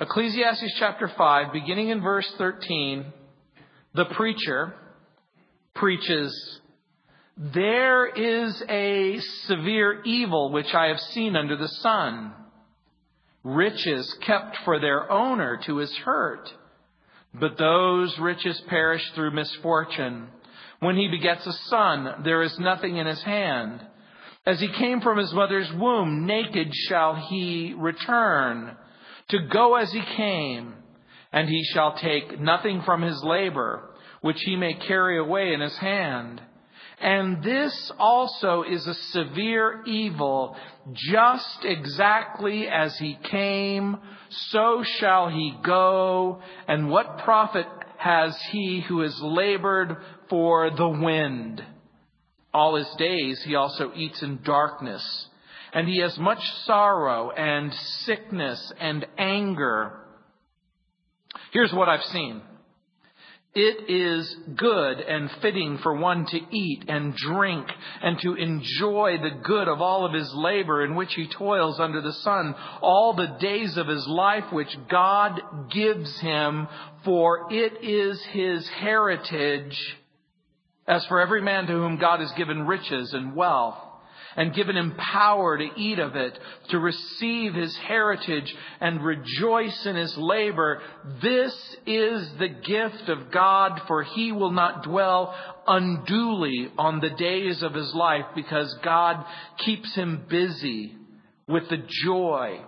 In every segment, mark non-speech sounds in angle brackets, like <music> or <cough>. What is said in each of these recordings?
Ecclesiastes chapter 5, beginning in verse 13, the preacher preaches, There is a severe evil which I have seen under the sun. Riches kept for their owner to his hurt. But those riches perish through misfortune. When he begets a son, there is nothing in his hand. As he came from his mother's womb, naked shall he return, to go as he came, and he shall take nothing from his labor, which he may carry away in his hand. And this also is a severe evil, just exactly as he came, so shall he go, and what profit has he who has labored for the wind? All his days he also eats in darkness, and he has much sorrow and sickness and anger. Here's what I've seen. It is good and fitting for one to eat and drink and to enjoy the good of all of his labor in which he toils under the sun all the days of his life which God gives him, for it is his heritage. As for every man to whom God has given riches and wealth, and given him power to eat of it, to receive his heritage and rejoice in his labor. This is the gift of God, for he will not dwell unduly on the days of his life because God keeps him busy with the joy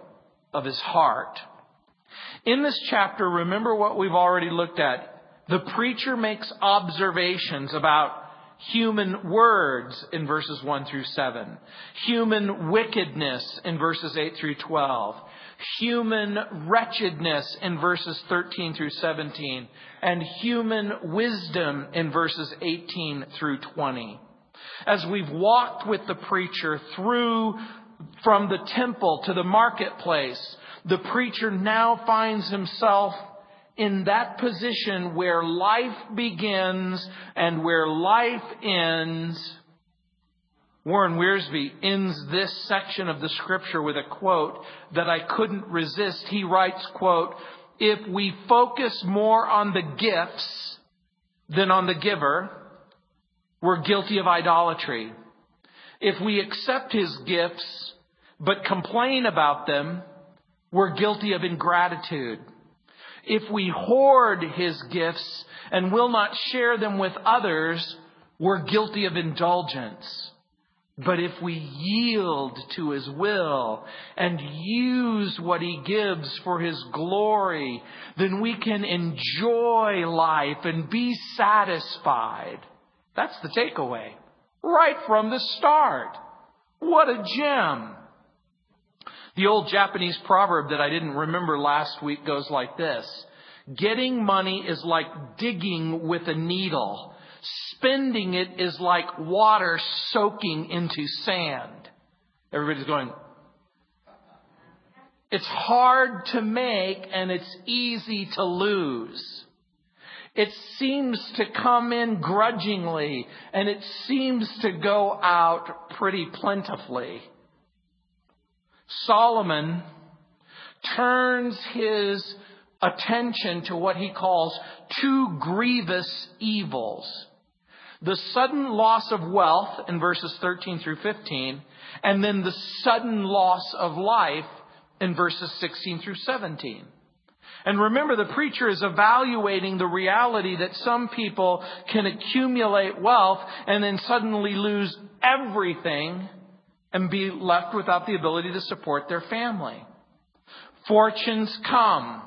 of his heart. In this chapter, remember what we've already looked at. The preacher makes observations about human words in verses 1 through 7, human wickedness in verses 8 through 12, human wretchedness in verses 13 through 17, and human wisdom in verses 18 through 20. As we've walked with the preacher through from the temple to the marketplace, the preacher now finds himself in that position where life begins and where life ends. Warren Wiersbe ends this section of the scripture with a quote that I couldn't resist. He writes, quote, if we focus more on the gifts than on the giver, we're guilty of idolatry. If we accept his gifts but complain about them, we're guilty of ingratitude. If we hoard his gifts and will not share them with others, we're guilty of indulgence. But if we yield to his will and use what he gives for his glory, then we can enjoy life and be satisfied. That's the takeaway. Right from the start. What a gem. The old Japanese proverb that I didn't remember last week goes like this. Getting money is like digging with a needle. Spending it is like water soaking into sand. Everybody's going, it's hard to make and it's easy to lose. It seems to come in grudgingly and it seems to go out pretty plentifully. Solomon turns his attention to what he calls two grievous evils. The sudden loss of wealth in verses 13 through 15, and then the sudden loss of life in verses 16 through 17. And remember, the preacher is evaluating the reality that some people can accumulate wealth and then suddenly lose everything and be left without the ability to support their family. Fortunes come,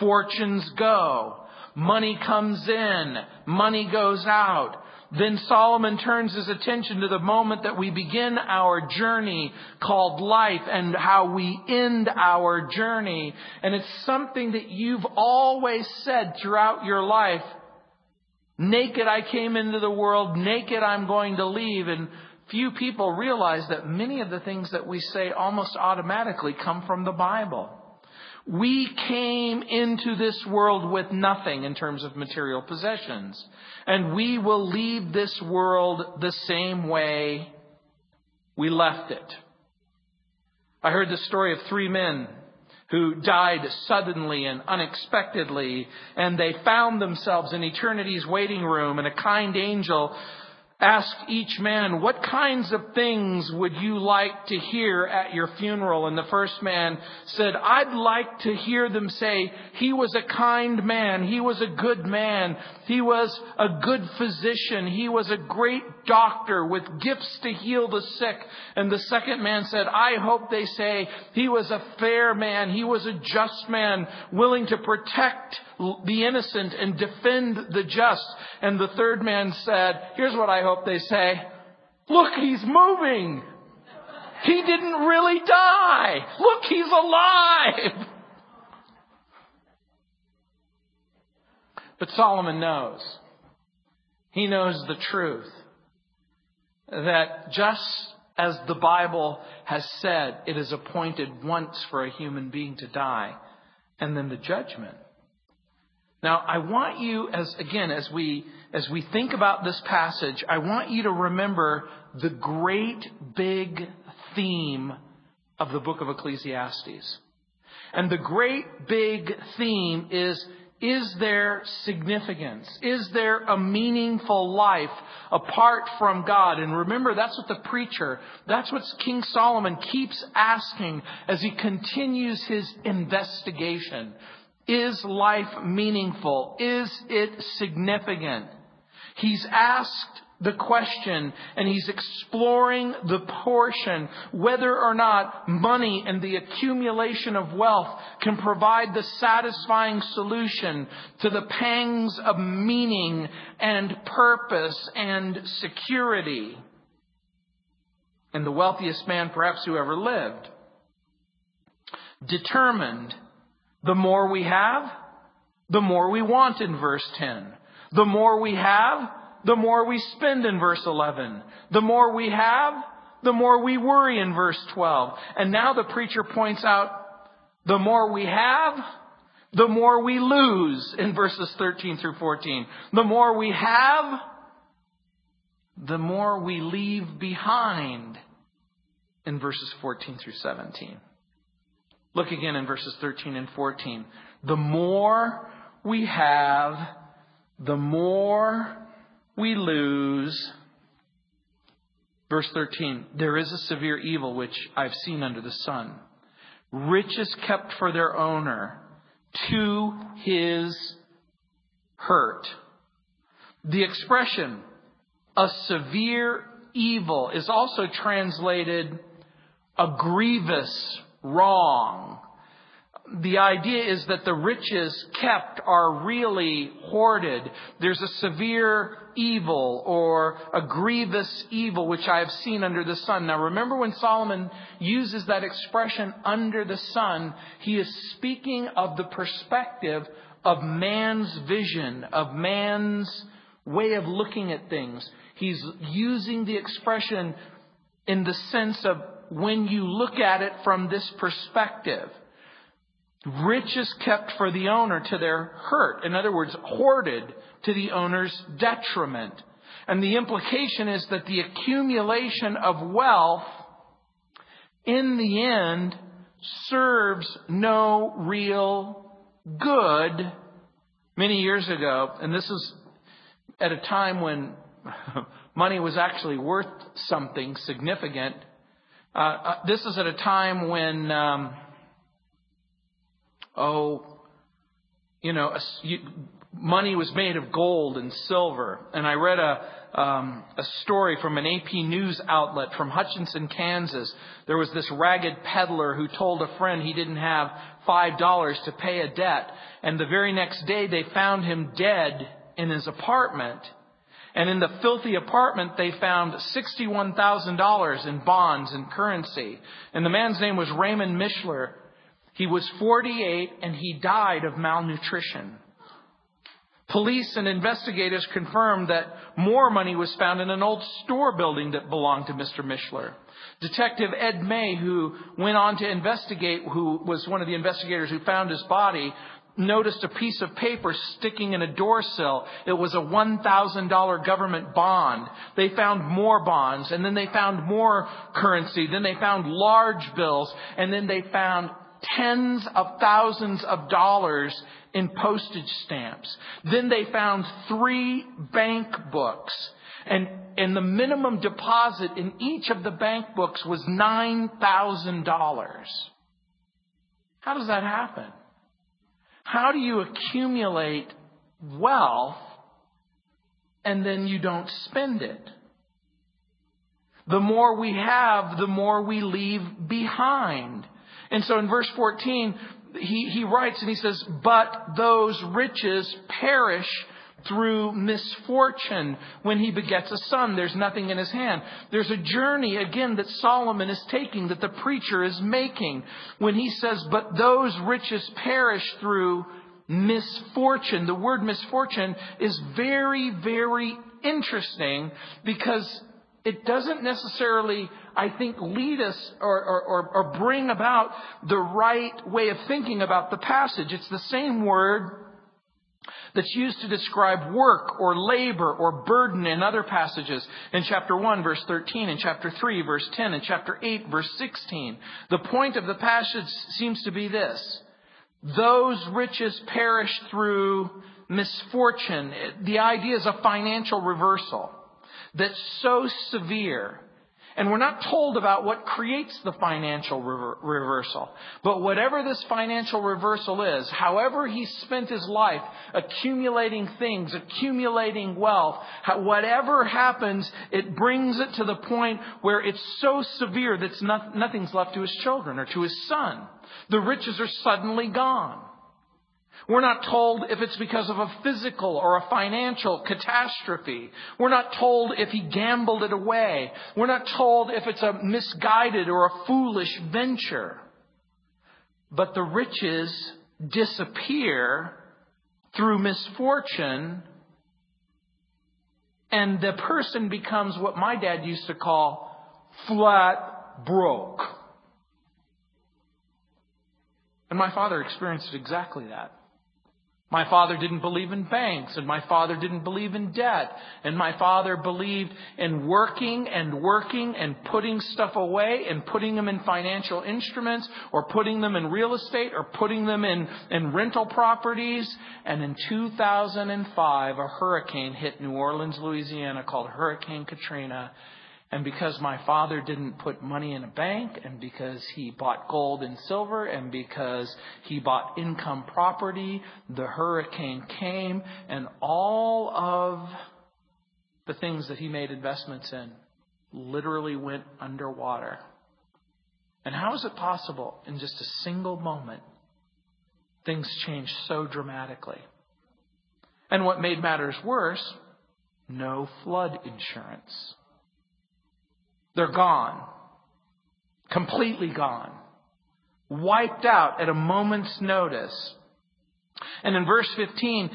fortunes go. Money comes in, money goes out. Then Solomon turns his attention to the moment that we begin our journey called life and how we end our journey. And it's something that you've always said throughout your life. Naked I came into the world, naked I'm going to leave. And few people realize that many of the things that we say almost automatically come from the Bible. We came into this world with nothing in terms of material possessions, and we will leave this world the same way we left it. I heard the story of three men who died suddenly and unexpectedly, and they found themselves in eternity's waiting room, and a kind angel asked each man, What kinds of things would you like to hear at your funeral? And the first man said, I'd like to hear them say, He was a kind man. He was a good man. He was a good physician. He was a great doctor with gifts to heal the sick. And the second man said, I hope they say, He was a fair man. He was a just man, willing to protect the innocent and defend the just. And the third man said, Here's what I hope they say. Look, he's moving. He didn't really die. Look, he's alive. But Solomon knows. He knows the truth. That just as the Bible has said, it is appointed once for a human being to die, and then the judgment. Now, I want you, as again, as we as we think about this passage, I want you to remember the great big theme of the book of Ecclesiastes. And the great big theme is is there significance? Is there a meaningful life apart from God? And remember, that's what the preacher, that's what King Solomon keeps asking as he continues his investigation. Is life meaningful? Is it significant? He's asked the question and he's exploring the portion whether or not money and the accumulation of wealth can provide the satisfying solution to the pangs of meaning and purpose and security. And the wealthiest man perhaps who ever lived determined the more we have, the more we want in verse 10. The more we have, the more we spend in verse 11. The more we have, the more we worry in verse 12. And now the preacher points out the more we have, the more we lose in verses 13 through 14. The more we have, the more we leave behind in verses 14 through 17. Look again in verses 13 and 14. The more we have, the more we lose. Verse 13, there is a severe evil which I've seen under the sun. Riches kept for their owner to his hurt. The expression, a severe evil, is also translated a grievous wrong. The idea is that the riches kept are really hoarded. There's a severe evil or a grievous evil which I have seen under the sun. Now remember when Solomon uses that expression under the sun, he is speaking of the perspective of man's vision, of man's way of looking at things. He's using the expression in the sense of when you look at it from this perspective. Riches kept for the owner to their hurt. In other words, hoarded to the owner's detriment. And the implication is that the accumulation of wealth in the end serves no real good. Many years ago, and this is at a time when <laughs> money was actually worth something significant, uh, uh, this is at a time when, um, oh, you know, a, you, money was made of gold and silver. And I read a, um, a story from an AP news outlet from Hutchinson, Kansas. There was this ragged peddler who told a friend he didn't have five dollars to pay a debt. And the very next day they found him dead in his apartment. And in the filthy apartment, they found $61,000 in bonds and currency. And the man's name was Raymond Mishler. He was 48 and he died of malnutrition. Police and investigators confirmed that more money was found in an old store building that belonged to Mr. Mishler. Detective Ed May, who went on to investigate, who was one of the investigators who found his body, noticed a piece of paper sticking in a door sill. It was a $1,000 government bond. They found more bonds, and then they found more currency. Then they found large bills, and then they found tens of thousands of dollars in postage stamps. Then they found three bank books. And, and the minimum deposit in each of the bank books was $9,000. How does that happen? How do you accumulate wealth and then you don't spend it? The more we have, the more we leave behind. And so in verse 14, he, he writes and he says, But those riches perish through misfortune when he begets a son. There's nothing in his hand. There's a journey, again, that Solomon is taking, that the preacher is making, when he says, But those riches perish through misfortune. The word misfortune is very, very interesting because it doesn't necessarily, I think, lead us or, or, or, bring about the right way of thinking about the passage. It's the same word that's used to describe work or labor or burden in other passages. In chapter 1, verse 13, in chapter 3, verse 10, in chapter 8, verse 16. The point of the passage seems to be this. Those riches perish through misfortune. The idea is a financial reversal that's so severe. And we're not told about what creates the financial rever- reversal. But whatever this financial reversal is, however he spent his life accumulating things, accumulating wealth, whatever happens, it brings it to the point where it's so severe that not, nothing's left to his children or to his son. The riches are suddenly gone. We're not told if it's because of a physical or a financial catastrophe. We're not told if he gambled it away. We're not told if it's a misguided or a foolish venture. But the riches disappear through misfortune and the person becomes what my dad used to call flat broke. And my father experienced exactly that. My father didn't believe in banks, and my father didn't believe in debt, and my father believed in working and working and putting stuff away and putting them in financial instruments or putting them in real estate or putting them in, in rental properties. And in 2005, a hurricane hit New Orleans, Louisiana called Hurricane Katrina, and because my father didn't put money in a bank, and because he bought gold and silver, and because he bought income property, the hurricane came, and all of the things that he made investments in literally went underwater. And how is it possible in just a single moment things changed so dramatically? And what made matters worse, no flood insurance. They're gone. Completely gone. Wiped out at a moment's notice. And in verse 15,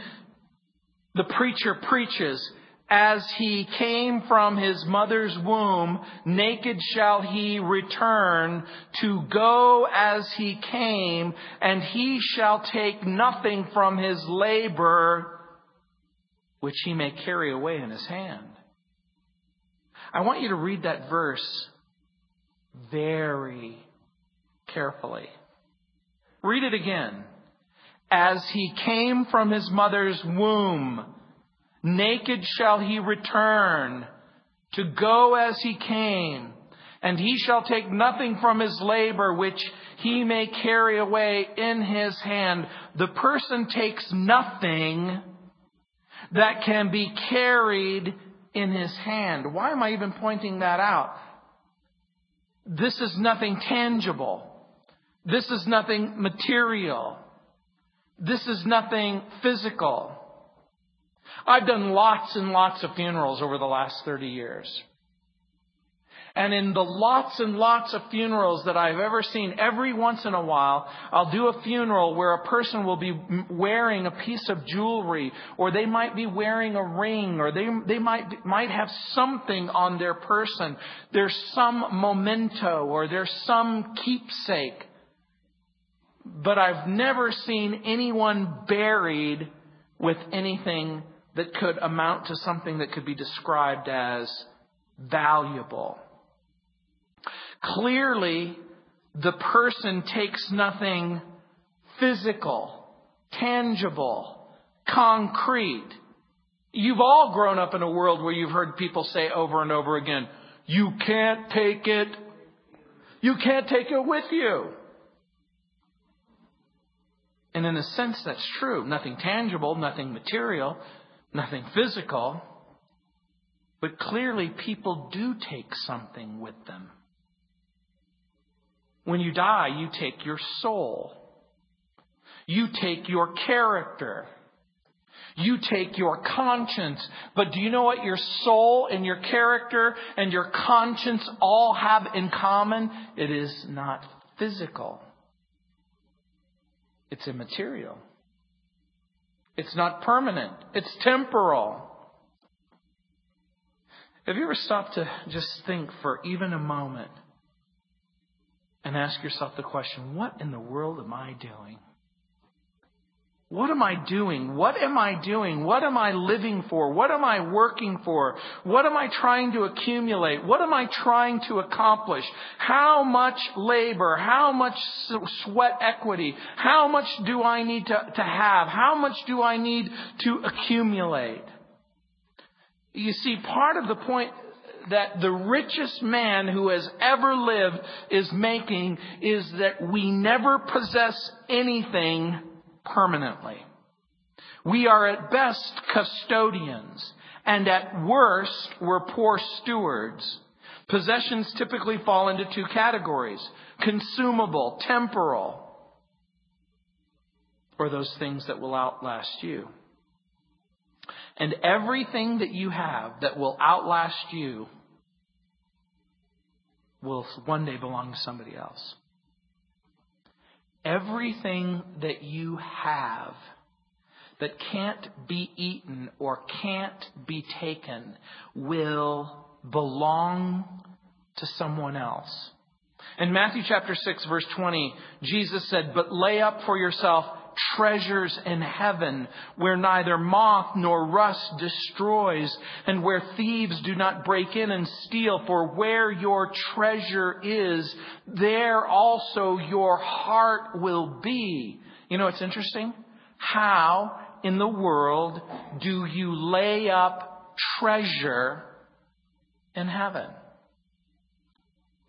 the preacher preaches, as he came from his mother's womb, naked shall he return to go as he came, and he shall take nothing from his labor which he may carry away in his hand. I want you to read that verse very carefully. Read it again. As he came from his mother's womb, naked shall he return to go as he came, and he shall take nothing from his labor which he may carry away in his hand. The person takes nothing that can be carried in his hand. Why am I even pointing that out? This is nothing tangible. This is nothing material. This is nothing physical. I've done lots and lots of funerals over the last 30 years. And in the lots and lots of funerals that I've ever seen, every once in a while, I'll do a funeral where a person will be wearing a piece of jewelry, or they might be wearing a ring, or they, they might, might have something on their person. There's some memento, or there's some keepsake. But I've never seen anyone buried with anything that could amount to something that could be described as valuable. Clearly, the person takes nothing physical, tangible, concrete. You've all grown up in a world where you've heard people say over and over again, you can't take it. You can't take it with you. And in a sense, that's true. Nothing tangible, nothing material, nothing physical. But clearly, people do take something with them. When you die, you take your soul. You take your character. You take your conscience. But do you know what your soul and your character and your conscience all have in common? It is not physical. It's immaterial. It's not permanent. It's temporal. Have you ever stopped to just think for even a moment and ask yourself the question, what in the world am I doing? What am I doing? What am I doing? What am I living for? What am I working for? What am I trying to accumulate? What am I trying to accomplish? How much labor? How much sweat equity? How much do I need to, to have? How much do I need to accumulate? You see, part of the point that the richest man who has ever lived is making is that we never possess anything permanently. We are at best custodians, and at worst, we're poor stewards. Possessions typically fall into two categories consumable, temporal, or those things that will outlast you. And everything that you have that will outlast you will one day belong to somebody else. Everything that you have that can't be eaten or can't be taken will belong to someone else. In Matthew chapter 6 verse 20, Jesus said, But lay up for yourself treasures in heaven where neither moth nor rust destroys and where thieves do not break in and steal. For where your treasure is, there also your heart will be. You know, it's interesting. How in the world do you lay up treasure in heaven?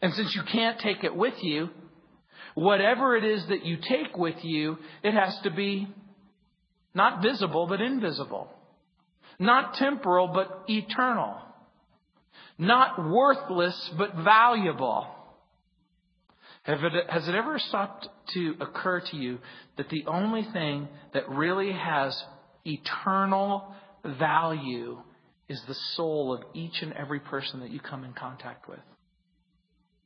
And since you can't take it with you, Whatever it is that you take with you, it has to be not visible, but invisible. Not temporal, but eternal. Not worthless, but valuable. It, has it ever stopped to occur to you that the only thing that really has eternal value is the soul of each and every person that you come in contact with?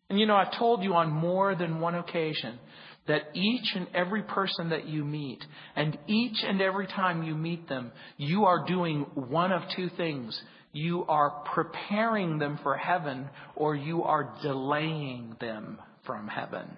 And you know, I've told you on more than one occasion that each and every person that you meet, and each and every time you meet them, you are doing one of two things. You are preparing them for heaven, or you are delaying them from heaven.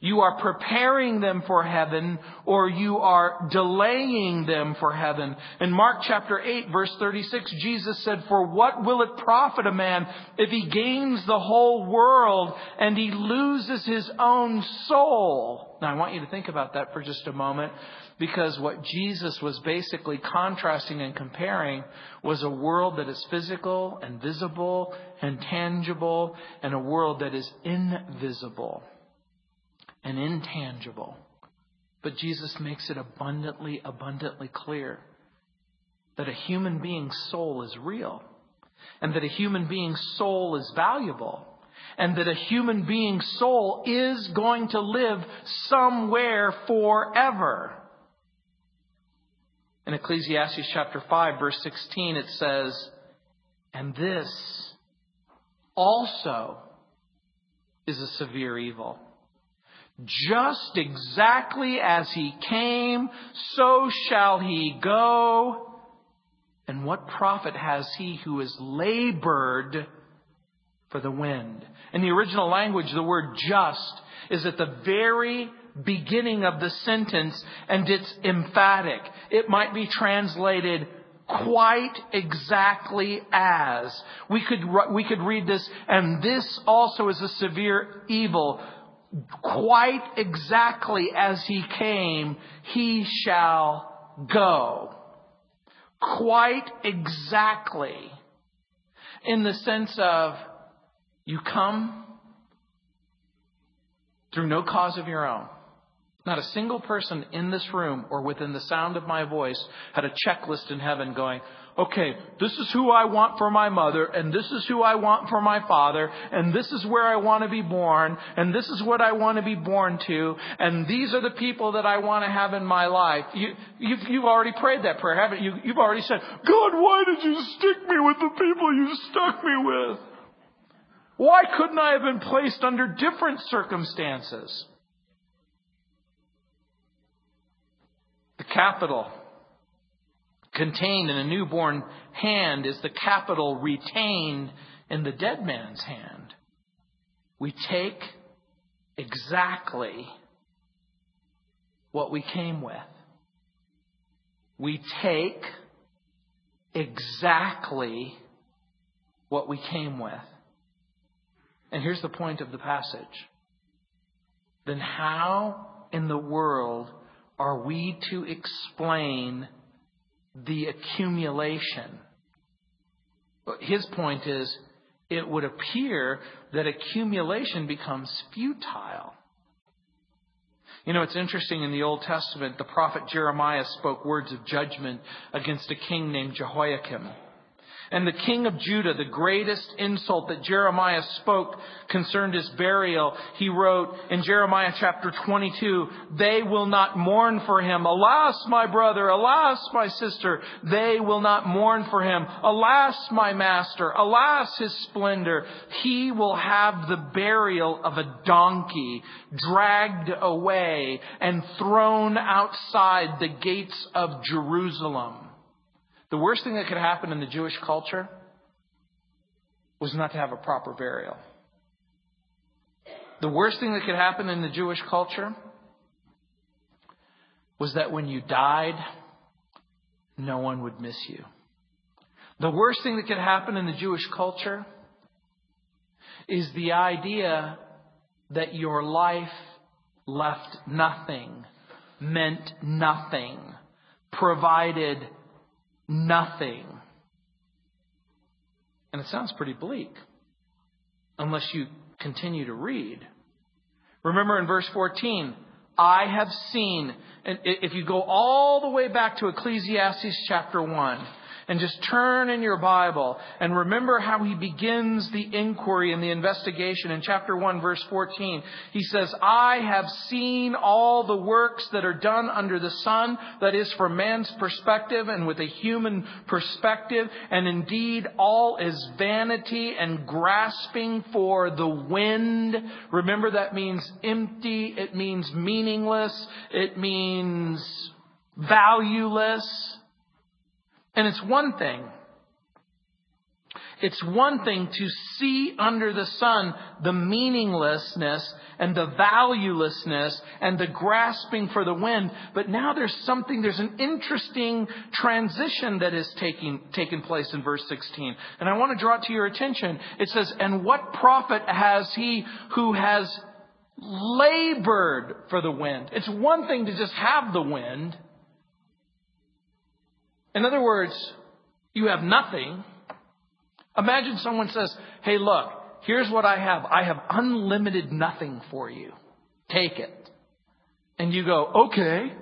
You are preparing them for heaven or you are delaying them for heaven. In Mark chapter 8 verse 36, Jesus said, For what will it profit a man if he gains the whole world and he loses his own soul? Now I want you to think about that for just a moment because what Jesus was basically contrasting and comparing was a world that is physical and visible and tangible and a world that is invisible and intangible. But Jesus makes it abundantly, abundantly clear that a human being's soul is real, and that a human being's soul is valuable, and that a human being's soul is going to live somewhere forever. In Ecclesiastes chapter 5, verse 16, it says, And this also is a severe evil. Just exactly as he came, so shall he go. And what profit has he who is labored for the wind? In the original language, the word just is at the very beginning of the sentence and it's emphatic. It might be translated quite exactly as. We could, we could read this, and this also is a severe evil quite exactly as he came, he shall go. Quite exactly. In the sense of, you come through no cause of your own. Not a single person in this room or within the sound of my voice had a checklist in heaven going, okay, this is who I want for my mother, and this is who I want for my father, and this is where I want to be born, and this is what I want to be born to, and these are the people that I want to have in my life. You, you've, you've already prayed that prayer, haven't you? You've already said, God, why did you stick me with the people you stuck me with? Why couldn't I have been placed under different circumstances? The capital contained in a newborn hand is the capital retained in the dead man's hand. We take exactly what we came with. We take exactly what we came with. And here's the point of the passage. Then how in the world are we to explain the accumulation. His point is, it would appear that accumulation becomes futile. You know, it's interesting in the Old Testament, the prophet Jeremiah spoke words of judgment against a king named Jehoiakim. And the king of Judah, the greatest insult that Jeremiah spoke concerned his burial. He wrote in Jeremiah chapter 22, they will not mourn for him. Alas, my brother, alas, my sister, they will not mourn for him. Alas, my master, alas, his splendor. He will have the burial of a donkey dragged away and thrown outside the gates of Jerusalem. The worst thing that could happen in the Jewish culture was not to have a proper burial. The worst thing that could happen in the Jewish culture was that when you died, no one would miss you. The worst thing that could happen in the Jewish culture is the idea that your life left nothing, meant nothing, provided nothing. And it sounds pretty bleak unless you continue to read. Remember in verse 14, I have seen, and if you go all the way back to Ecclesiastes chapter 1, and just turn in your Bible and remember how he begins the inquiry and the investigation in chapter 1 verse 14. He says, I have seen all the works that are done under the sun, that is from man's perspective and with a human perspective, and indeed all is vanity and grasping for the wind. Remember that means empty, it means meaningless, it means valueless. And it's one thing. It's one thing to see under the sun the meaninglessness and the valuelessness and the grasping for the wind, but now there's something, there's an interesting transition that is taking, taking place in verse 16. And I want to draw it to your attention. It says, And what profit has he who has labored for the wind? It's one thing to just have the wind. In other words, you have nothing. Imagine someone says, Hey, look, here's what I have. I have unlimited nothing for you. Take it. And you go, Okay.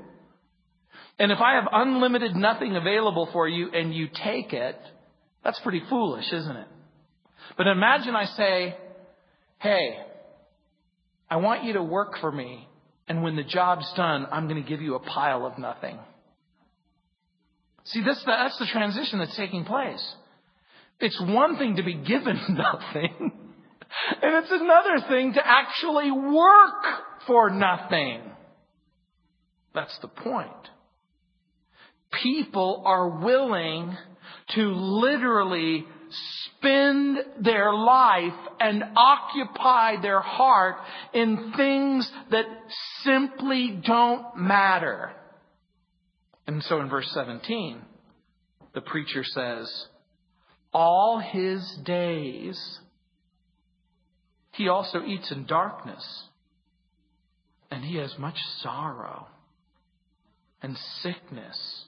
And if I have unlimited nothing available for you and you take it, that's pretty foolish, isn't it? But imagine I say, Hey, I want you to work for me, and when the job's done, I'm going to give you a pile of nothing. See, that's the, that's the transition that's taking place. It's one thing to be given <laughs> nothing, and it's another thing to actually work for nothing. That's the point. People are willing to literally spend their life and occupy their heart in things that simply don't matter. And so in verse 17, the preacher says, All his days he also eats in darkness, And he has much sorrow and sickness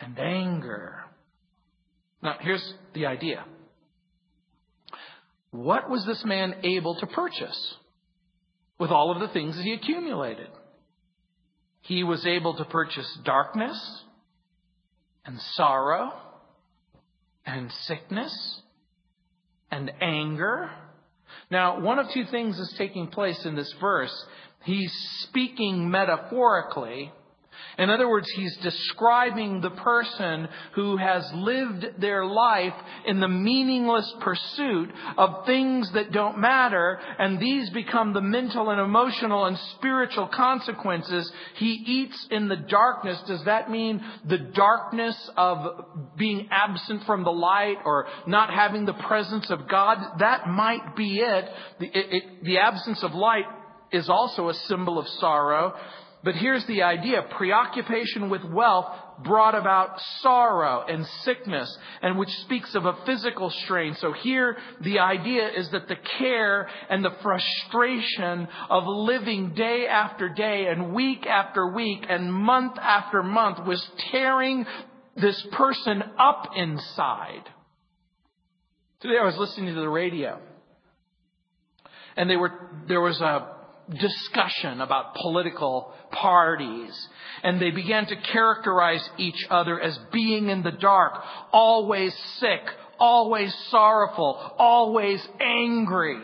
and anger. Now, here's the idea. What was this man able to purchase with all of the things that he accumulated? He was able to purchase darkness and sorrow and sickness and anger. Now, one of two things is taking place in this verse. He's speaking metaphorically in other words, he's describing the person who has lived their life in the meaningless pursuit of things that don't matter, and these become the mental and emotional and spiritual consequences. He eats in the darkness. Does that mean the darkness of being absent from the light or not having the presence of God? That might be it. The, it, it, the absence of light is also a symbol of sorrow. But here's the idea. Preoccupation with wealth brought about sorrow and sickness, and which speaks of a physical strain. So here, the idea is that the care and the frustration of living day after day and week after week and month after month was tearing this person up inside. Today I was listening to the radio, and they were, there was a discussion about political parties. And they began to characterize each other as being in the dark, always sick, always sorrowful, always angry.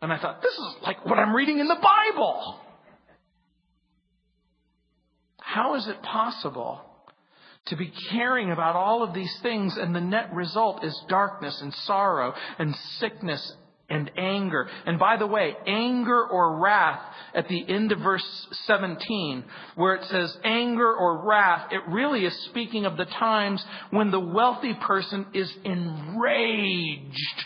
And I thought, this is like what I'm reading in the Bible. How is it possible to be caring about all of these things and the net result is darkness and sorrow and sickness and anger. And by the way, anger or wrath at the end of verse 17, where it says anger or wrath, it really is speaking of the times when the wealthy person is enraged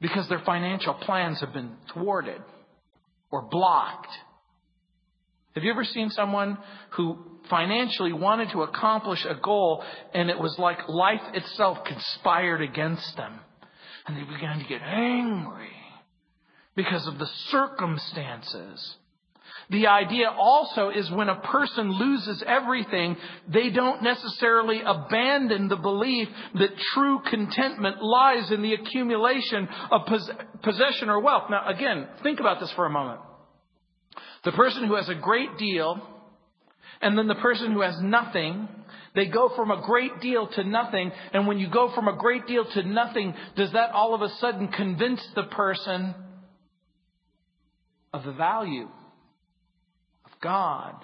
because their financial plans have been thwarted or blocked. Have you ever seen someone who financially wanted to accomplish a goal and it was like life itself conspired against them? And they began to get angry because of the circumstances. The idea also is when a person loses everything, they don't necessarily abandon the belief that true contentment lies in the accumulation of possession or wealth. Now, again, think about this for a moment. The person who has a great deal, and then the person who has nothing, they go from a great deal to nothing. And when you go from a great deal to nothing, does that all of a sudden convince the person of the value of God,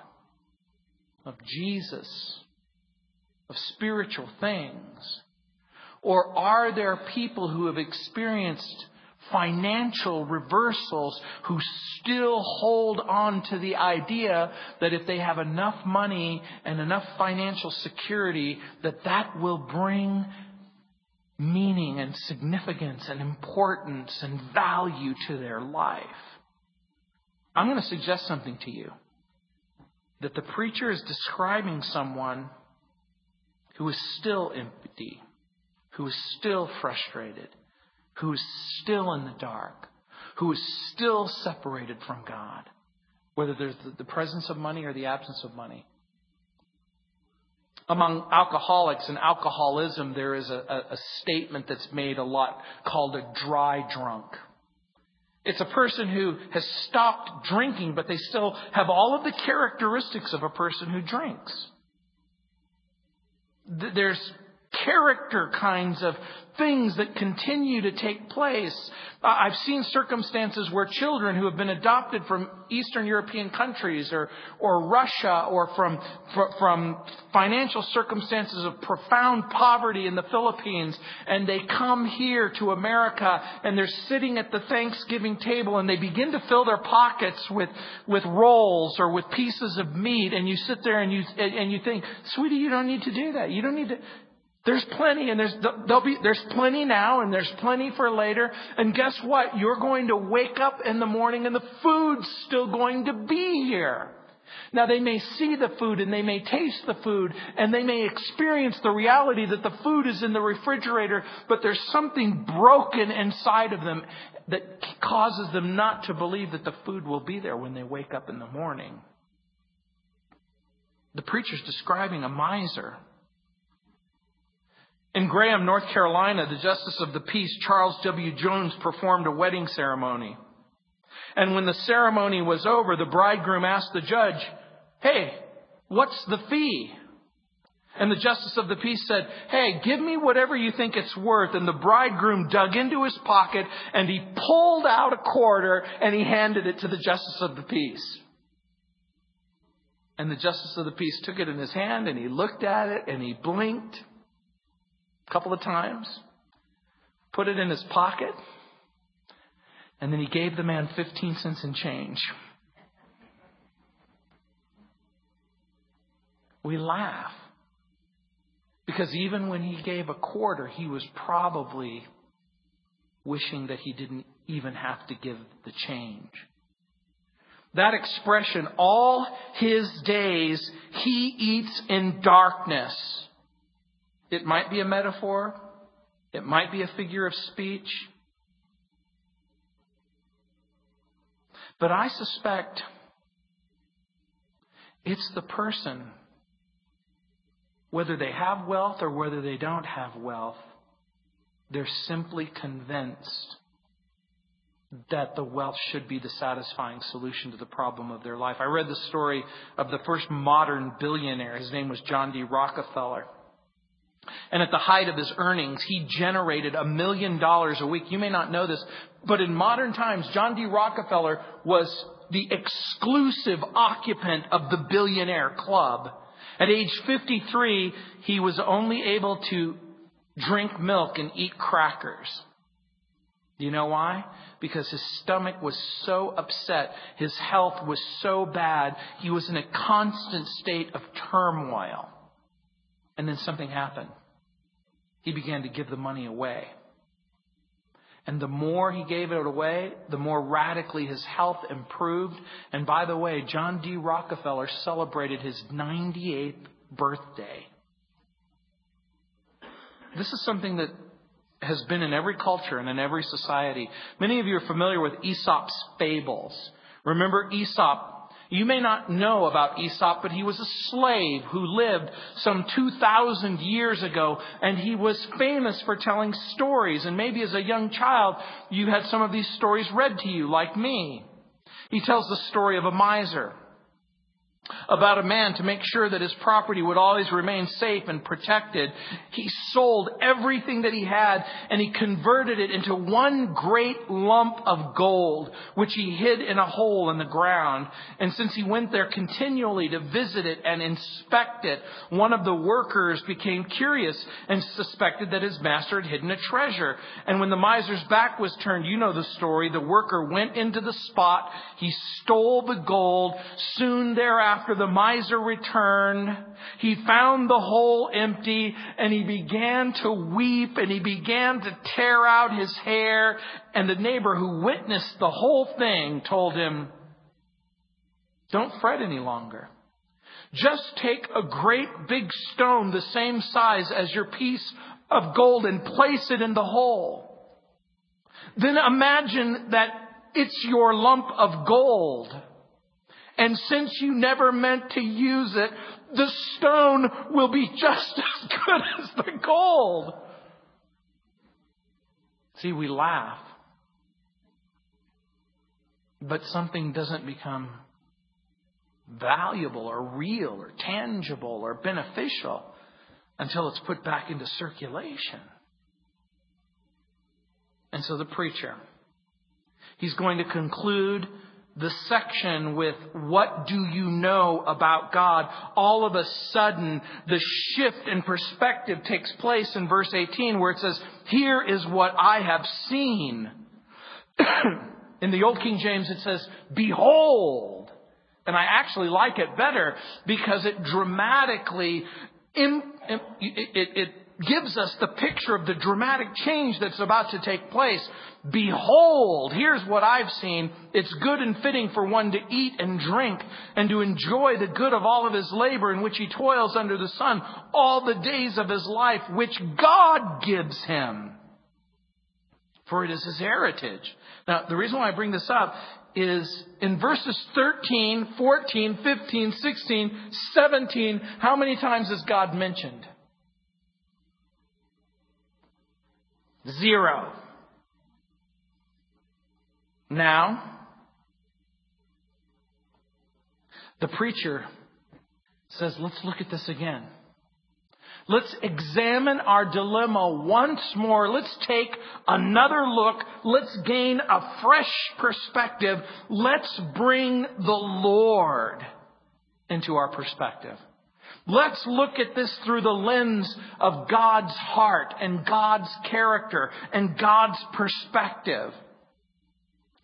of Jesus, of spiritual things? Or are there people who have experienced financial reversals who still hold on to the idea that if they have enough money and enough financial security that that will bring meaning and significance and importance and value to their life. I'm going to suggest something to you. That the preacher is describing someone who is still empty, who is still frustrated, who is still in the dark, who is still separated from God, whether there's the presence of money or the absence of money. Among alcoholics and alcoholism, there is a, a, a statement that's made a lot called a dry drunk. It's a person who has stopped drinking, but they still have all of the characteristics of a person who drinks. There's character kinds of things that continue to take place. I've seen circumstances where children who have been adopted from Eastern European countries or, or Russia or from, from financial circumstances of profound poverty in the Philippines and they come here to America and they're sitting at the Thanksgiving table and they begin to fill their pockets with, with rolls or with pieces of meat and you sit there and you, and you think, sweetie, you don't need to do that. You don't need to, there's plenty and there's, there'll be, there's plenty now and there's plenty for later. And guess what? You're going to wake up in the morning and the food's still going to be here. Now they may see the food and they may taste the food and they may experience the reality that the food is in the refrigerator, but there's something broken inside of them. that causes them not to believe that the food will be there when they wake up in the morning. The preacher's describing a miser. In Graham, North Carolina, the Justice of the Peace, Charles W. Jones, performed a wedding ceremony. And when the ceremony was over, the bridegroom asked the judge, Hey, what's the fee? And the justice of the peace said, Hey, give me whatever you think it's worth. And the bridegroom dug into his pocket and he pulled out a quarter and he handed it to the justice of the peace. And the justice of the peace took it in his hand and he looked at it and he blinked a couple of times, put it in his pocket, and then he gave the man 15 cents in change. We laugh. Because even when he gave a quarter, he was probably wishing that he didn't even have to give the change. That expression, all his days he eats in darkness. It might be a metaphor. It might be a figure of speech. But I suspect it's the person whether they have wealth or whether they don't have wealth, they're simply convinced that the wealth should be the satisfying solution to the problem of their life. I read the story of the first modern billionaire. His name was John D. Rockefeller. And at the height of his earnings, he generated a million dollars a week. You may not know this, but in modern times, John D. Rockefeller was the exclusive occupant of the billionaire club. At age 53, he was only able to drink milk and eat crackers. Do you know why? Because his stomach was so upset, his health was so bad, he was in a constant state of turmoil. And then something happened. He began to give the money away. And the more he gave it away, the more radically his health improved. And by the way, John D. Rockefeller celebrated his 98th birthday. This is something that has been in every culture and in every society. Many of you are familiar with Aesop's fables. Remember Aesop you may not know about Aesop, but he was a slave who lived some 2,000 years ago, and he was famous for telling stories. And maybe as a young child, you had some of these stories read to you, like me. He tells the story of a miser about a man to make sure that his property would always remain safe and protected. He sold everything that he had and he converted it into one great lump of gold, which he hid in a hole in the ground. And since he went there continually to visit it and inspect it, one of the workers became curious and suspected that his master had hidden a treasure. And when the miser's back was turned, you know the story, the worker went into the spot, he stole the gold, soon thereafter after the miser returned, he found the hole empty and he began to weep and he began to tear out his hair. And the neighbor who witnessed the whole thing told him, don't fret any longer. Just take a great big stone the same size as your piece of gold and place it in the hole. Then imagine that it's your lump of gold. And since you never meant to use it, the stone will be just <laughs> as good as the gold. See, we laugh. But something doesn't become valuable or real or tangible or beneficial until it's put back into circulation. And so the preacher, he's going to conclude the section with what do you know about God, all of a sudden the shift in perspective takes place in verse 18 where it says, here is what I have seen. <clears throat> in the Old King James it says, behold. And I actually like it better because it dramatically, it, it, it gives us the picture of the dramatic change that's about to take place. Behold, here's what I've seen. It's good and fitting for one to eat and drink and to enjoy the good of all of his labor in which he toils under the sun all the days of his life, which God gives him. for it is his heritage. Now, the reason why I bring this up is in verses 13, 14, 15, 16, 17, how many times is God mentioned? Zero. Now, the preacher says, let's look at this again. Let's examine our dilemma once more. Let's take another look. Let's gain a fresh perspective. Let's bring the Lord into our perspective. Let's look at this through the lens of God's heart and God's character and God's perspective.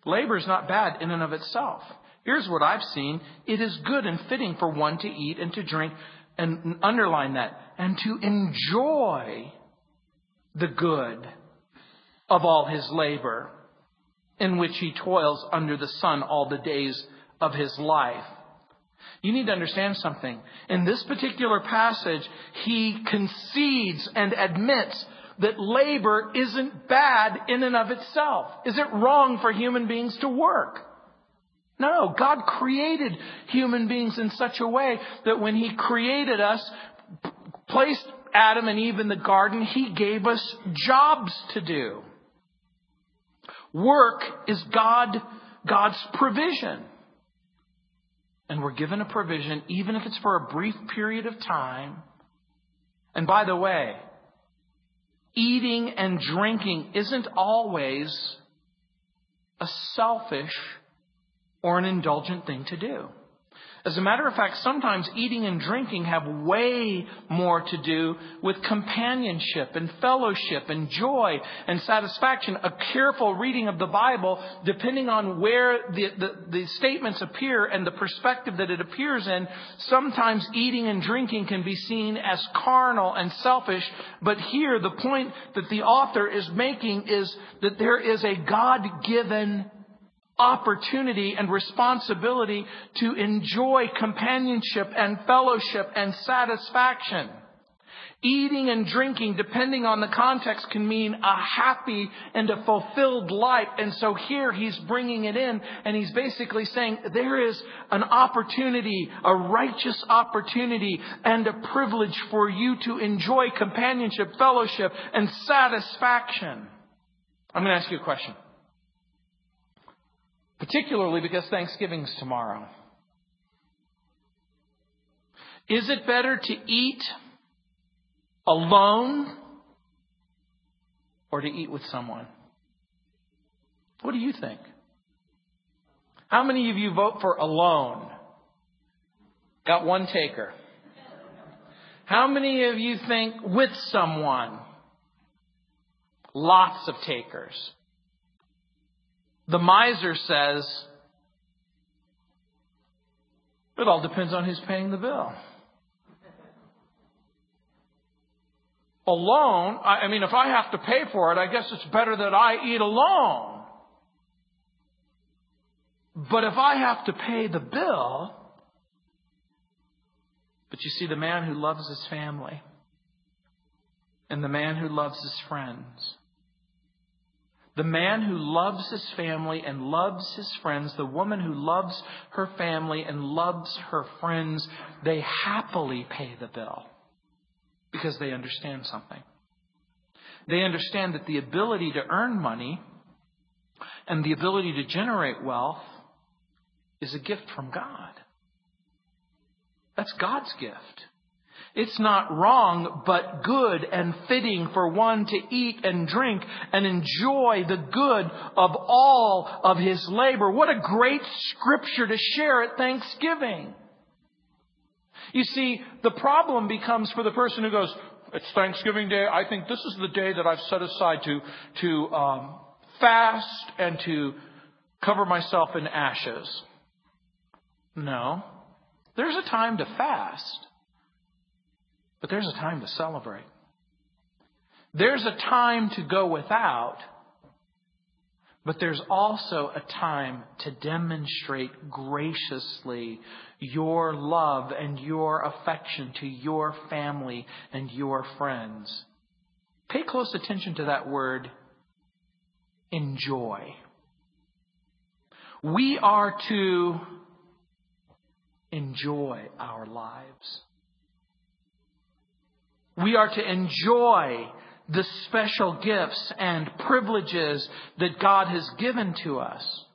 Labor is not bad in and of itself. Here's what I've seen. It is good and fitting for one to eat and to drink, and underline that, and to enjoy the good of all his labor in which he toils under the sun all the days of his life. You need to understand something. In this particular passage, he concedes and admits that labor isn't bad in and of itself. Is it wrong for human beings to work? No, God created human beings in such a way that when He created us, placed Adam and Eve in the garden, He gave us jobs to do. Work is God, God's provision. And we're given a provision, even if it's for a brief period of time. And by the way, eating and drinking isn't always a selfish or an indulgent thing to do. As a matter of fact, sometimes eating and drinking have way more to do with companionship and fellowship and joy and satisfaction. A careful reading of the Bible, depending on where the, the, the, statements appear and the perspective that it appears in, sometimes eating and drinking can be seen as carnal and selfish. But here, the point that the author is making is that there is a God-given opportunity and responsibility to enjoy companionship and fellowship and satisfaction. Eating and drinking, depending on the context, can mean a happy and a fulfilled life. And so here he's bringing it in and he's basically saying there is an opportunity, a righteous opportunity and a privilege for you to enjoy companionship, fellowship, and satisfaction. I'm going to ask you a question particularly because Thanksgiving's tomorrow. Is it better to eat alone or to eat with someone? What do you think? How many of you vote for alone? Got one taker. How many of you think with someone? Lots of takers. The miser says, it all depends on who's paying the bill. Alone, I mean, if I have to pay for it, I guess it's better that I eat alone. But if I have to pay the bill, but you see, the man who loves his family and the man who loves his friends the man who loves his family and loves his friends, the woman who loves her family and loves her friends, they happily pay the bill because they understand something. They understand that the ability to earn money and the ability to generate wealth is a gift from God. That's God's gift. It's not wrong, but good and fitting for one to eat and drink and enjoy the good of all of his labor. What a great scripture to share at Thanksgiving. You see, the problem becomes for the person who goes, it's Thanksgiving Day. I think this is the day that I've set aside to, to um, fast and to cover myself in ashes. No. There's a time to fast. But there's a time to celebrate. There's a time to go without, but there's also a time to demonstrate graciously your love and your affection to your family and your friends. Pay close attention to that word enjoy. We are to enjoy our lives. We are to enjoy the special gifts and privileges that God has given to us.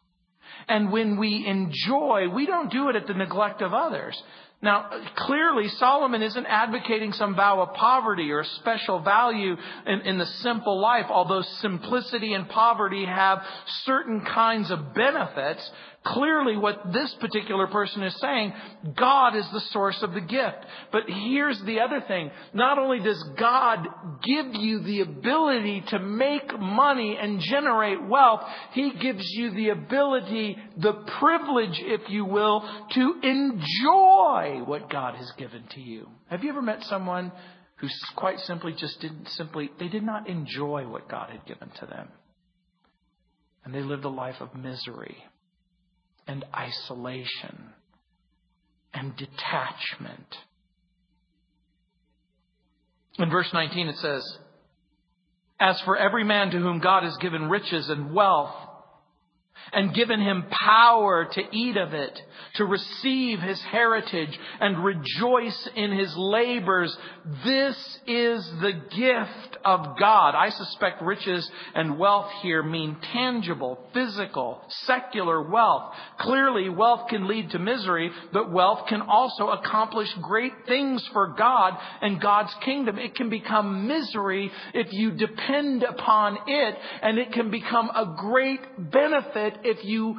And when we enjoy, we don't do it at the neglect of others. Now, clearly, Solomon isn't advocating some vow of poverty or special value in, in, the simple life, although simplicity and poverty have certain kinds of benefits. Clearly, what this particular person is saying, God is the source of the gift. But here's the other thing. Not only does God give you the ability to make money and generate wealth, He gives you the ability, the privilege, if you will, to enjoy what God has given to you. Have you ever met someone who quite simply just didn't simply, they did not enjoy what God had given to them? And they lived a life of misery and isolation and detachment. In verse 19 it says, As for every man to whom God has given riches and wealth, and given him power to eat of it, to receive his heritage and rejoice in his labors. This is the gift of God. I suspect riches and wealth here mean tangible, physical, secular wealth. Clearly, wealth can lead to misery, but wealth can also accomplish great things for God and God's kingdom. It can become misery if you depend upon it, and it can become a great benefit if you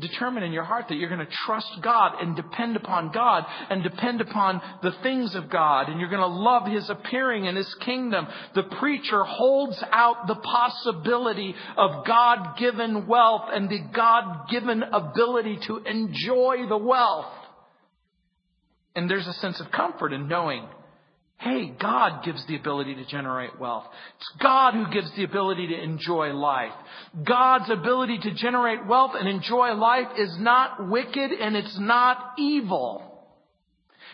determine in your heart that you're going to trust God and depend upon God and depend upon the things of God and you're going to love His appearing in His kingdom. The preacher holds out the possibility of God given wealth and the God given ability to enjoy the wealth. And there's a sense of comfort in knowing Hey, God gives the ability to generate wealth. It's God who gives the ability to enjoy life. God's ability to generate wealth and enjoy life is not wicked and it's not evil.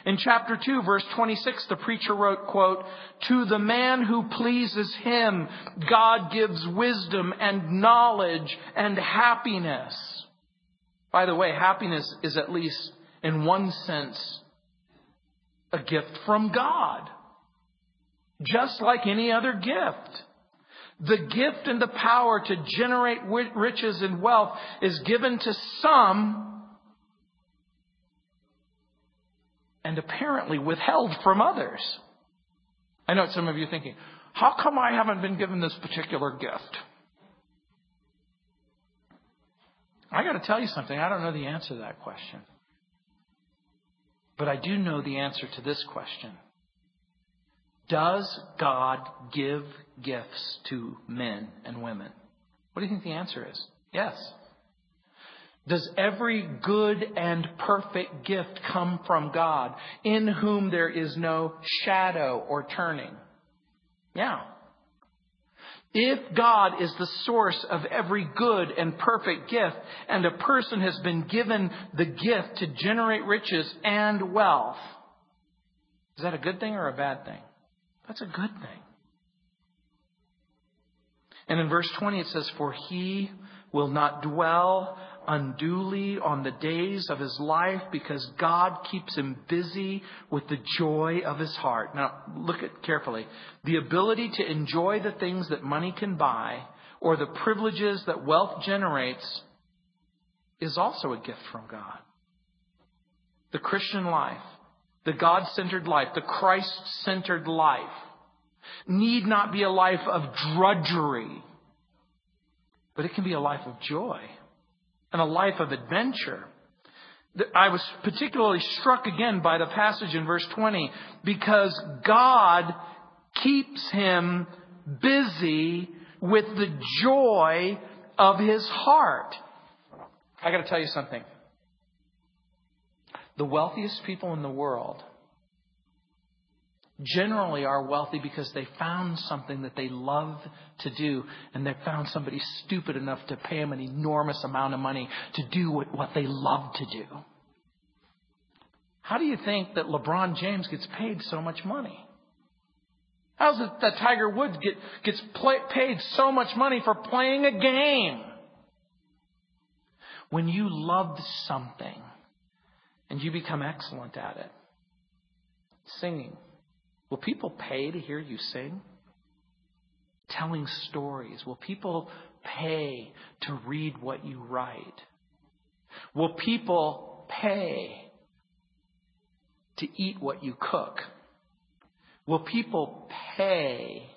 In chapter 2, verse 26, the preacher wrote, quote, To the man who pleases him, God gives wisdom and knowledge and happiness. By the way, happiness is at least in one sense a gift from God just like any other gift. The gift and the power to generate riches and wealth is given to some and apparently withheld from others. I know some of you are thinking, how come I haven't been given this particular gift? I got to tell you something. I don't know the answer to that question. But I do know the answer to this question. Does God give gifts to men and women? What do you think the answer is? Yes. Does every good and perfect gift come from God, in whom there is no shadow or turning? Yeah. If God is the source of every good and perfect gift, and a person has been given the gift to generate riches and wealth, is that a good thing or a bad thing? That's a good thing. And in verse 20 it says, For he will not dwell unduly on the days of his life because God keeps him busy with the joy of his heart. Now, look at carefully. The ability to enjoy the things that money can buy or the privileges that wealth generates is also a gift from God. The Christian life the God centered life, the Christ centered life, need not be a life of drudgery, but it can be a life of joy and a life of adventure. I was particularly struck again by the passage in verse 20 because God keeps him busy with the joy of his heart. I got to tell you something. The wealthiest people in the world generally are wealthy because they found something that they love to do and they found somebody stupid enough to pay them an enormous amount of money to do what, what they love to do. How do you think that LeBron James gets paid so much money? How's it that Tiger Woods get, gets play, paid so much money for playing a game? When you love something and you become excellent at it, singing, will people pay to hear you sing? Telling stories, will people pay to read what you write? Will people pay to eat what you cook? Will people pay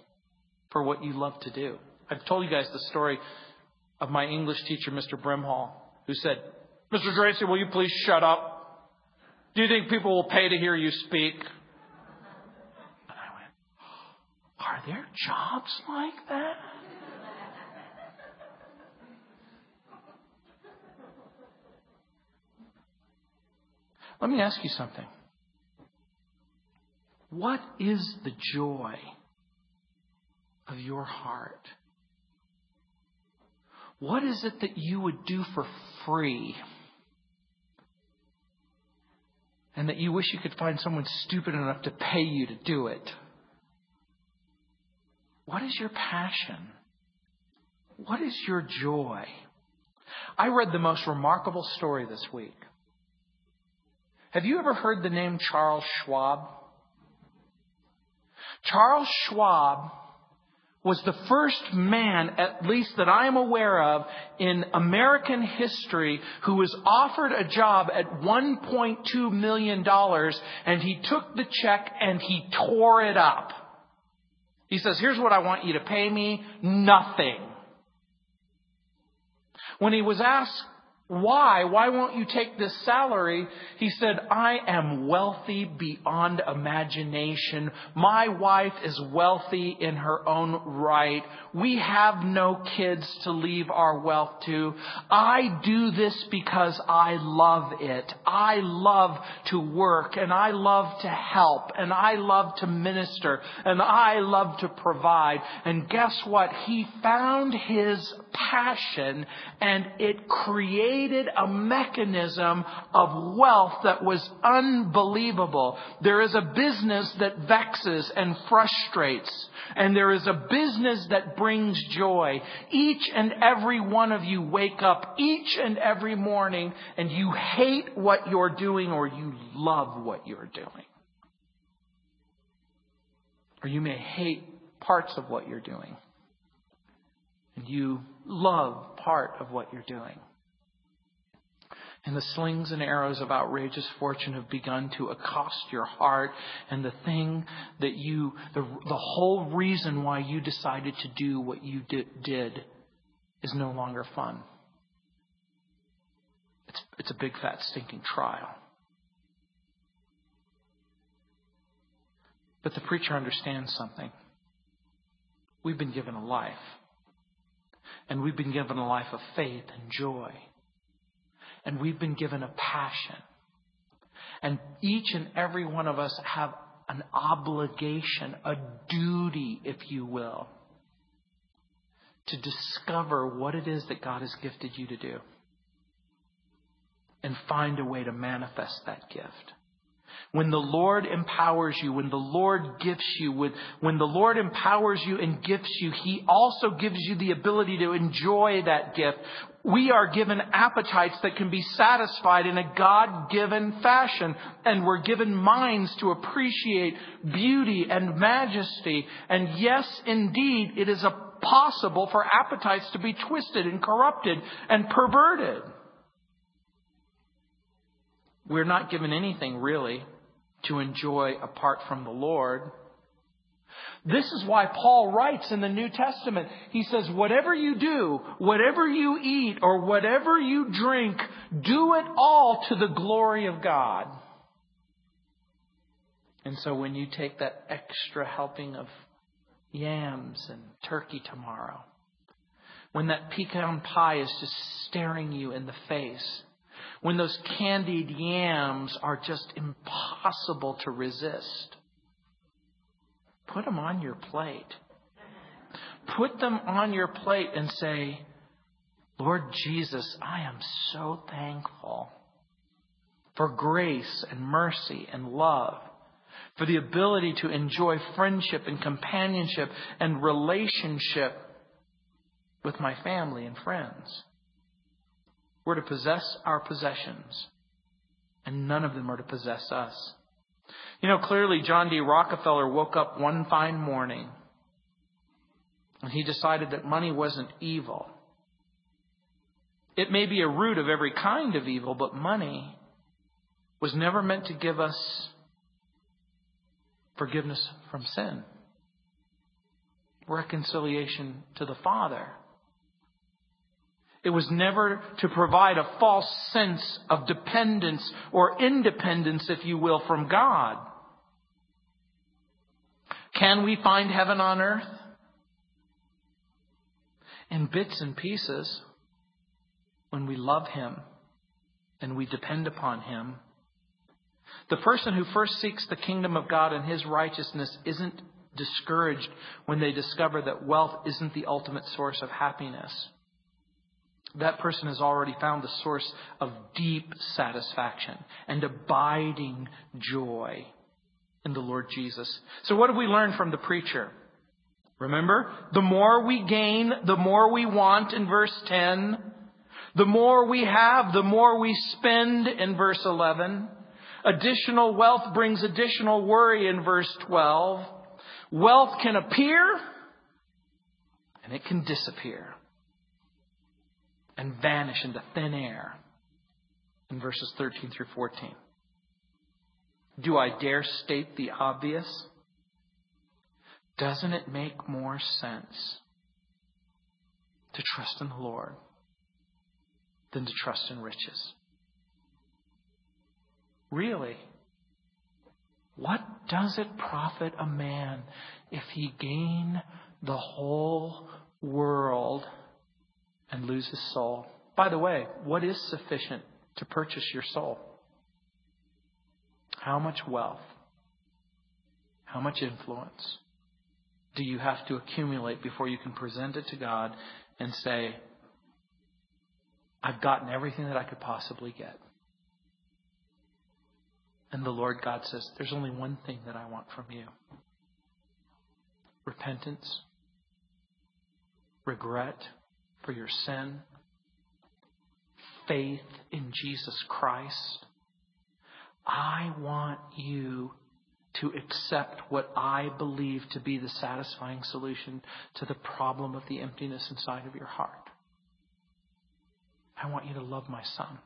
for what you love to do? I've told you guys the story of my English teacher, Mr. Brimhall, who said, Mr. Geraci, will you please shut up? Do you think people will pay to hear you speak? And I went, <gasps> Are there jobs like that? Let me ask you something. What is the joy of your heart? What is it that you would do for free? And that you wish you could find someone stupid enough to pay you to do it? What is your passion? What is your joy? I read the most remarkable story this week. Have you ever heard the name Charles Schwab? Charles Schwab was the first man, at least that I am aware of, in American history who was offered a job at $1.2 million and he took the check and he tore it up. He says, here's what I want you to pay me. Nothing. When he was asked why? Why won't you take this salary? He said, I am wealthy beyond imagination. My wife is wealthy in her own right. We have no kids to leave our wealth to. I do this because I love it. I love to work and I love to help and I love to minister and I love to provide. And guess what? He found his passion and it created a mechanism of wealth that was unbelievable. There is a business that vexes and frustrates and there is a business that brings joy. Each and every one of you wake up each and every morning and you hate what you're doing or you love what you're doing. Or you may hate parts of what you're doing you love part of what you're doing. And the slings and arrows of outrageous fortune have begun to accost your heart. And the thing that you, the, the whole reason why you decided to do what you did, did is no longer fun. It's, it's a big fat stinking trial. But the preacher understands something. We've been given a life. And we've been given a life of faith and joy. And we've been given a passion. And each and every one of us have an obligation, a duty, if you will, to discover what it is that God has gifted you to do and find a way to manifest that gift. When the Lord empowers you, when the Lord gifts you, with, when the Lord empowers you and gifts you, He also gives you the ability to enjoy that gift. We are given appetites that can be satisfied in a God-given fashion, and we're given minds to appreciate beauty and majesty. And yes, indeed, it is possible for appetites to be twisted and corrupted and perverted. We're not given anything really to enjoy apart from the Lord. This is why Paul writes in the New Testament. He says, whatever you do, whatever you eat, or whatever you drink, do it all to the glory of God. And so when you take that extra helping of yams and turkey tomorrow, when that pecan pie is just staring you in the face, when those candied yams are just impossible to resist. Put them on your plate. Put them on your plate and say, Lord Jesus, I am so thankful for grace and mercy and love for the ability to enjoy friendship and companionship and relationship with my family and friends. We're to possess our possessions, and none of them are to possess us. You know, clearly, John D. Rockefeller woke up one fine morning and he decided that money wasn't evil. It may be a root of every kind of evil, but money was never meant to give us forgiveness from sin, reconciliation to the Father. It was never to provide a false sense of dependence or independence, if you will, from God. Can we find heaven on earth? In bits and pieces, when we love Him and we depend upon Him. The person who first seeks the kingdom of God and His righteousness isn't discouraged when they discover that wealth isn't the ultimate source of happiness that person has already found the source of deep satisfaction and abiding joy in the Lord Jesus. So what have we learned from the preacher? Remember, the more we gain, the more we want in verse 10. The more we have, the more we spend in verse 11. Additional wealth brings additional worry in verse 12. Wealth can appear and it can disappear and vanish into thin air in verses 13 through 14. Do I dare state the obvious? Doesn't it make more sense to trust in the Lord than to trust in riches? Really? What does it profit a man if he gain the whole world and lose his soul. By the way, what is sufficient to purchase your soul? How much wealth? How much influence do you have to accumulate before you can present it to God and say, I've gotten everything that I could possibly get? And the Lord God says, There's only one thing that I want from you repentance, regret, for your sin, faith in Jesus Christ. I want you to accept what I believe to be the satisfying solution to the problem of the emptiness inside of your heart. I want you to love my son.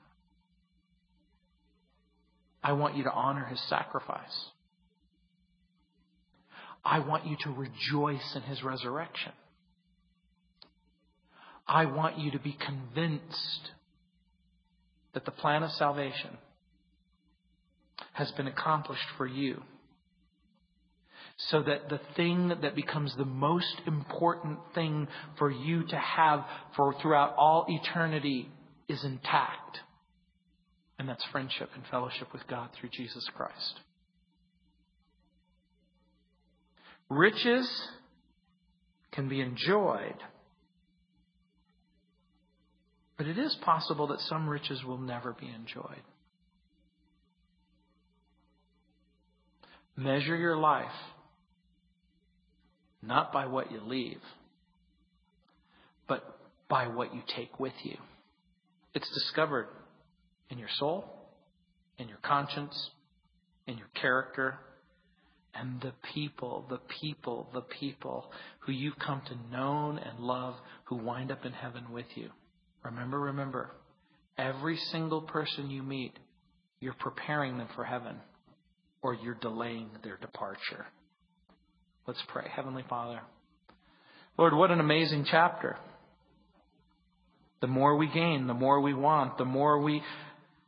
I want you to honor his sacrifice. I want you to rejoice in his resurrection. I want you to be convinced that the plan of salvation has been accomplished for you. So that the thing that becomes the most important thing for you to have for throughout all eternity is intact. And that's friendship and fellowship with God through Jesus Christ. Riches can be enjoyed but it is possible that some riches will never be enjoyed. Measure your life not by what you leave, but by what you take with you. It's discovered in your soul, in your conscience, in your character, and the people, the people, the people who you've come to know and love who wind up in heaven with you. Remember, remember, every single person you meet, you're preparing them for heaven or you're delaying their departure. Let's pray. Heavenly Father, Lord, what an amazing chapter. The more we gain, the more we want, the more we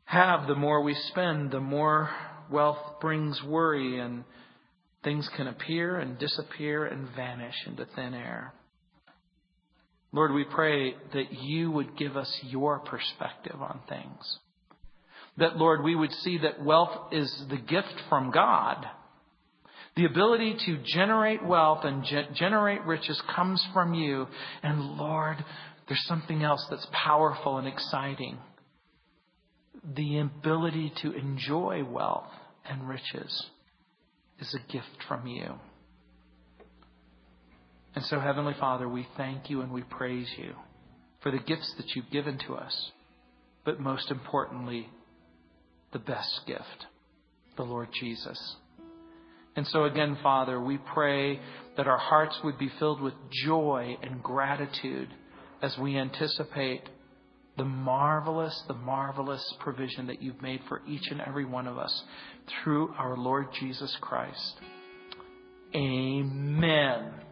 have, the more we spend, the more wealth brings worry and things can appear and disappear and vanish into thin air. Lord, we pray that you would give us your perspective on things. That, Lord, we would see that wealth is the gift from God. The ability to generate wealth and ge- generate riches comes from you. And Lord, there's something else that's powerful and exciting. The ability to enjoy wealth and riches is a gift from you. And so, Heavenly Father, we thank you and we praise you for the gifts that you've given to us, but most importantly, the best gift, the Lord Jesus. And so, again, Father, we pray that our hearts would be filled with joy and gratitude as we anticipate the marvelous, the marvelous provision that you've made for each and every one of us through our Lord Jesus Christ. Amen.